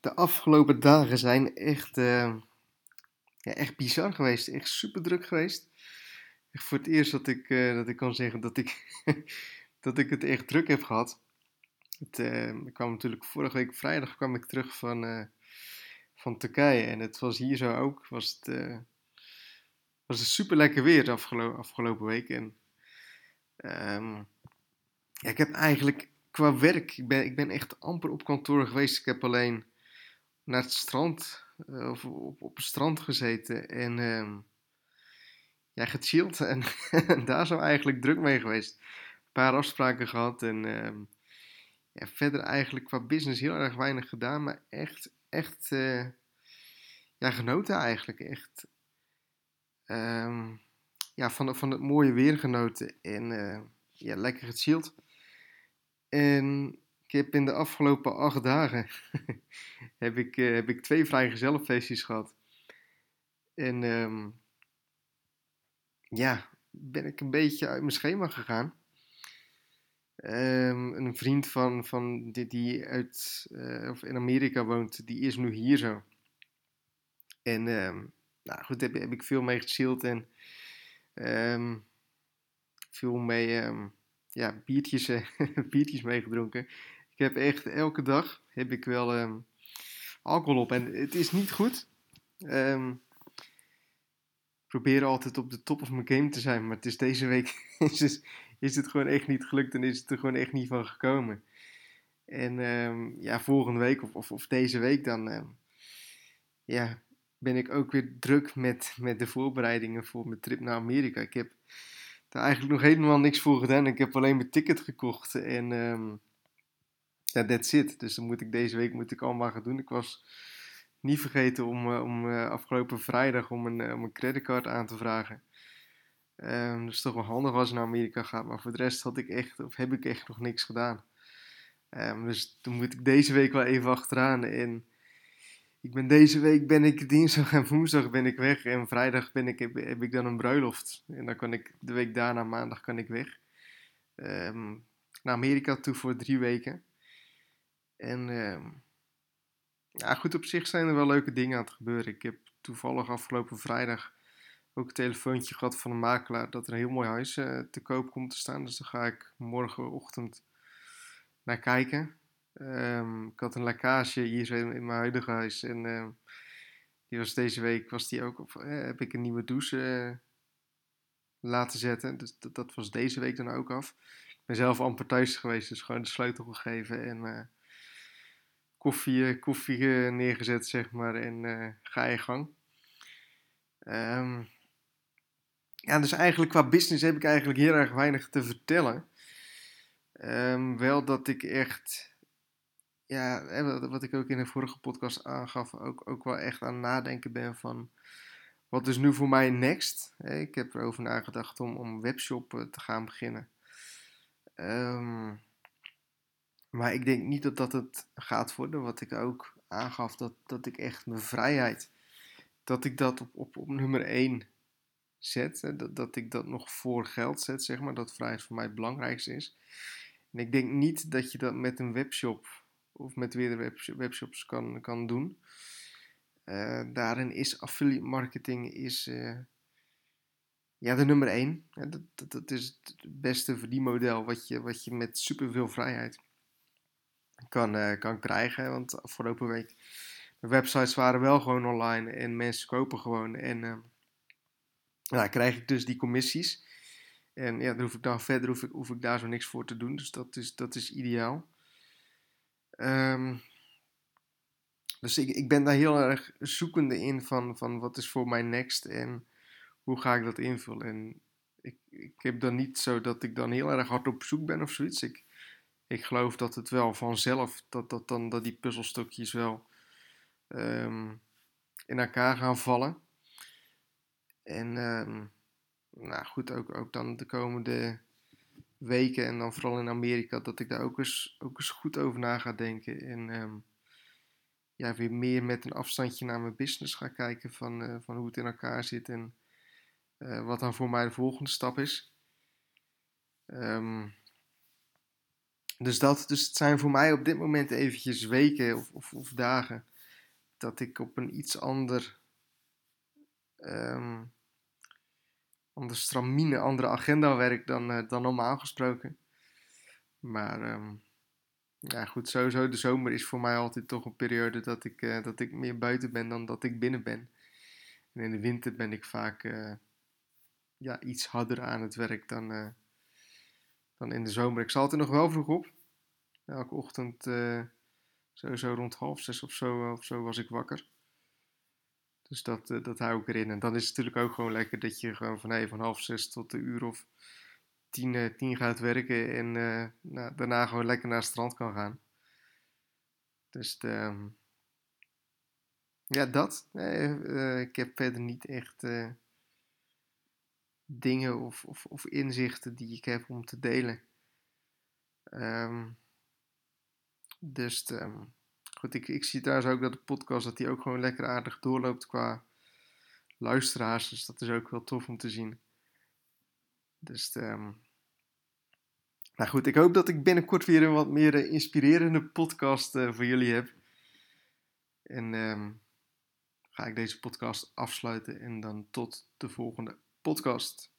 de afgelopen dagen zijn echt, uh, ja, echt bizar geweest. Echt super druk geweest. Voor het eerst dat ik, uh, dat ik kan zeggen dat ik, dat ik het echt druk heb gehad. Het, uh, ik kwam natuurlijk vorige week vrijdag kwam ik terug van, van Turkije. En het was hier zo ook. Was het, was het super lekker weer afgelo afgelopen week. En um, ja, ik heb eigenlijk qua werk, ik ben, ik ben echt amper op kantoor geweest. Ik heb alleen naar het strand, uh, of op, op het strand gezeten en um, ja, gechilled. En, daar zo eigenlijk druk mee geweest. Een paar afspraken gehad en um, ja, verder eigenlijk qua business heel erg weinig gedaan. Maar echt, echt uh, ja, genoten eigenlijk. Echt um, ja, van, van het mooie weer genoten en uh, ja, lekker gechilled. En ik heb in de afgelopen acht dagen heb ik, uh, heb ik twee vrijgezellenfeestjes gehad. En um, ja, ben ik een beetje uit mijn schema gegaan. Um, een vriend van, van die, die uit, uh, of in Amerika woont, die is nu hier zo. En um, nou goed, heb, heb ik veel mee gechilled en veel mee ja, biertjes, biertjes meegedronken. Ik heb echt elke dag heb ik wel um, alcohol op. En het is niet goed. Um, ik probeer altijd op de top of mijn game te zijn. Maar het is deze week is het, gewoon echt niet gelukt. En is het er gewoon echt niet van gekomen. En um, ja, volgende week of, of, of, deze week dan ja, ben ik ook weer druk met, met de voorbereidingen voor mijn trip naar Amerika. Ik heb daar eigenlijk nog helemaal niks voor gedaan. Ik heb alleen mijn ticket gekocht en ja, that's it. Dus dan moet ik deze week moet ik allemaal gaan doen. Ik was niet vergeten om, uh, om uh, afgelopen vrijdag om een, uh, om een creditcard aan te vragen. Um, dus toch wel handig als ik naar Amerika ga. Maar voor de rest had ik echt, of heb ik echt nog niks gedaan. Um, dus dan moet ik deze week wel even achteraan. En ik ben deze week ben ik dinsdag en woensdag ben ik weg en vrijdag ben ik, heb, ik dan een bruiloft. En dan kan ik de week daarna, maandag, kan ik weg. Um, naar Amerika toe voor drie weken. En um, ja, goed, op zich zijn er wel leuke dingen aan het gebeuren. Ik heb toevallig afgelopen vrijdag ook een telefoontje gehad van een makelaar dat er een heel mooi huis uh, te koop komt te staan. Dus daar ga ik morgenochtend naar kijken. Um, ik had een lekkage hier in, mijn huidige huis. En uh, die was deze week was die ook, eh, heb ik een nieuwe douche uh, laten zetten. Dus dat, dat, was deze week dan ook af. Ik ben zelf amper thuis geweest, dus gewoon de sleutel gegeven en koffie, koffie neergezet, zeg maar. En ga je gang. Um, ja, dus eigenlijk qua business heb ik eigenlijk heel erg weinig te vertellen. Um, wel dat ik echt ja, wat ik ook in de vorige podcast aangaf, ook, ook wel echt aan nadenken ben van wat is nu voor mij next? Ik heb erover nagedacht om, om webshop eh, te gaan beginnen. Um, maar ik denk niet dat dat het gaat worden. Wat ik ook aangaf, dat, dat ik echt mijn vrijheid, dat ik dat op, op, op nummer 1 zet. Dat, dat ik dat nog voor geld zet, zeg maar. Dat vrijheid voor mij het belangrijkste is. En ik denk niet dat je dat met een webshop of met weer webshops kan, kan doen. Uh, daarin is affiliate marketing is, uh, ja, de nummer 1. Ja, dat, dat, dat, is het beste verdienmodel wat je, wat je met superveel vrijheid kan, uh, kan krijgen. Want afgelopen week, de websites waren wel gewoon online en mensen kopen gewoon. En nou, krijg ik dus die commissies. En ja, dan hoef ik dan verder hoef ik, ik daar zo niks voor te doen. Dus dat is, dat is ideaal. Um, dus ik, ik ben daar heel erg zoekende in van, van wat is voor mij next en hoe ga ik dat invullen. En ik, ik heb dan niet zo dat ik dan heel erg hard op zoek ben of zoiets. Ik, ik geloof dat het wel vanzelf, dat, dat, dan, dat die puzzelstukjes wel um, in elkaar gaan vallen. En um, nou goed, ook, ook dan de komende weken en dan vooral in Amerika, dat ik daar ook eens, ook eens goed over na ga denken. En um, ja, weer meer met een afstandje naar mijn business ga kijken van, uh, van hoe het in elkaar zit en uh, wat dan voor mij de volgende stap is. Um, dus, dat, dus het zijn voor mij op dit moment eventjes weken of, of, dagen dat ik op een iets ander, um, ander stramine, andere agenda werk dan, uh, dan normaal gesproken. Maar um, ja, goed, sowieso de zomer is voor mij altijd toch een periode dat ik, uh, dat ik meer buiten ben dan dat ik binnen ben. En in de winter ben ik vaak uh, ja, iets harder aan het werk dan, dan in de zomer. Ik sta altijd nog wel vroeg op. Elke ochtend Sowieso rond half zes of zo, of zo was ik wakker. Dus dat, uh, dat hou ik erin. En dan is het natuurlijk ook gewoon lekker dat je gewoon van, hey, van half zes tot de uur of tien, uh, tien gaat werken. En uh, nou, daarna gewoon lekker naar het strand kan gaan. Dus ehm, ja, dat. ik heb verder niet echt dingen of, of, of, inzichten die ik heb om te delen. Um, dus um, goed, ik, ik zie trouwens ook dat de podcast dat die ook gewoon lekker aardig doorloopt qua luisteraars. Dus dat is ook wel tof om te zien. Dus um, nou goed, ik hoop dat ik binnenkort weer een wat meer uh, inspirerende podcast uh, voor jullie heb. En ga ik deze podcast afsluiten en dan tot de volgende podcast.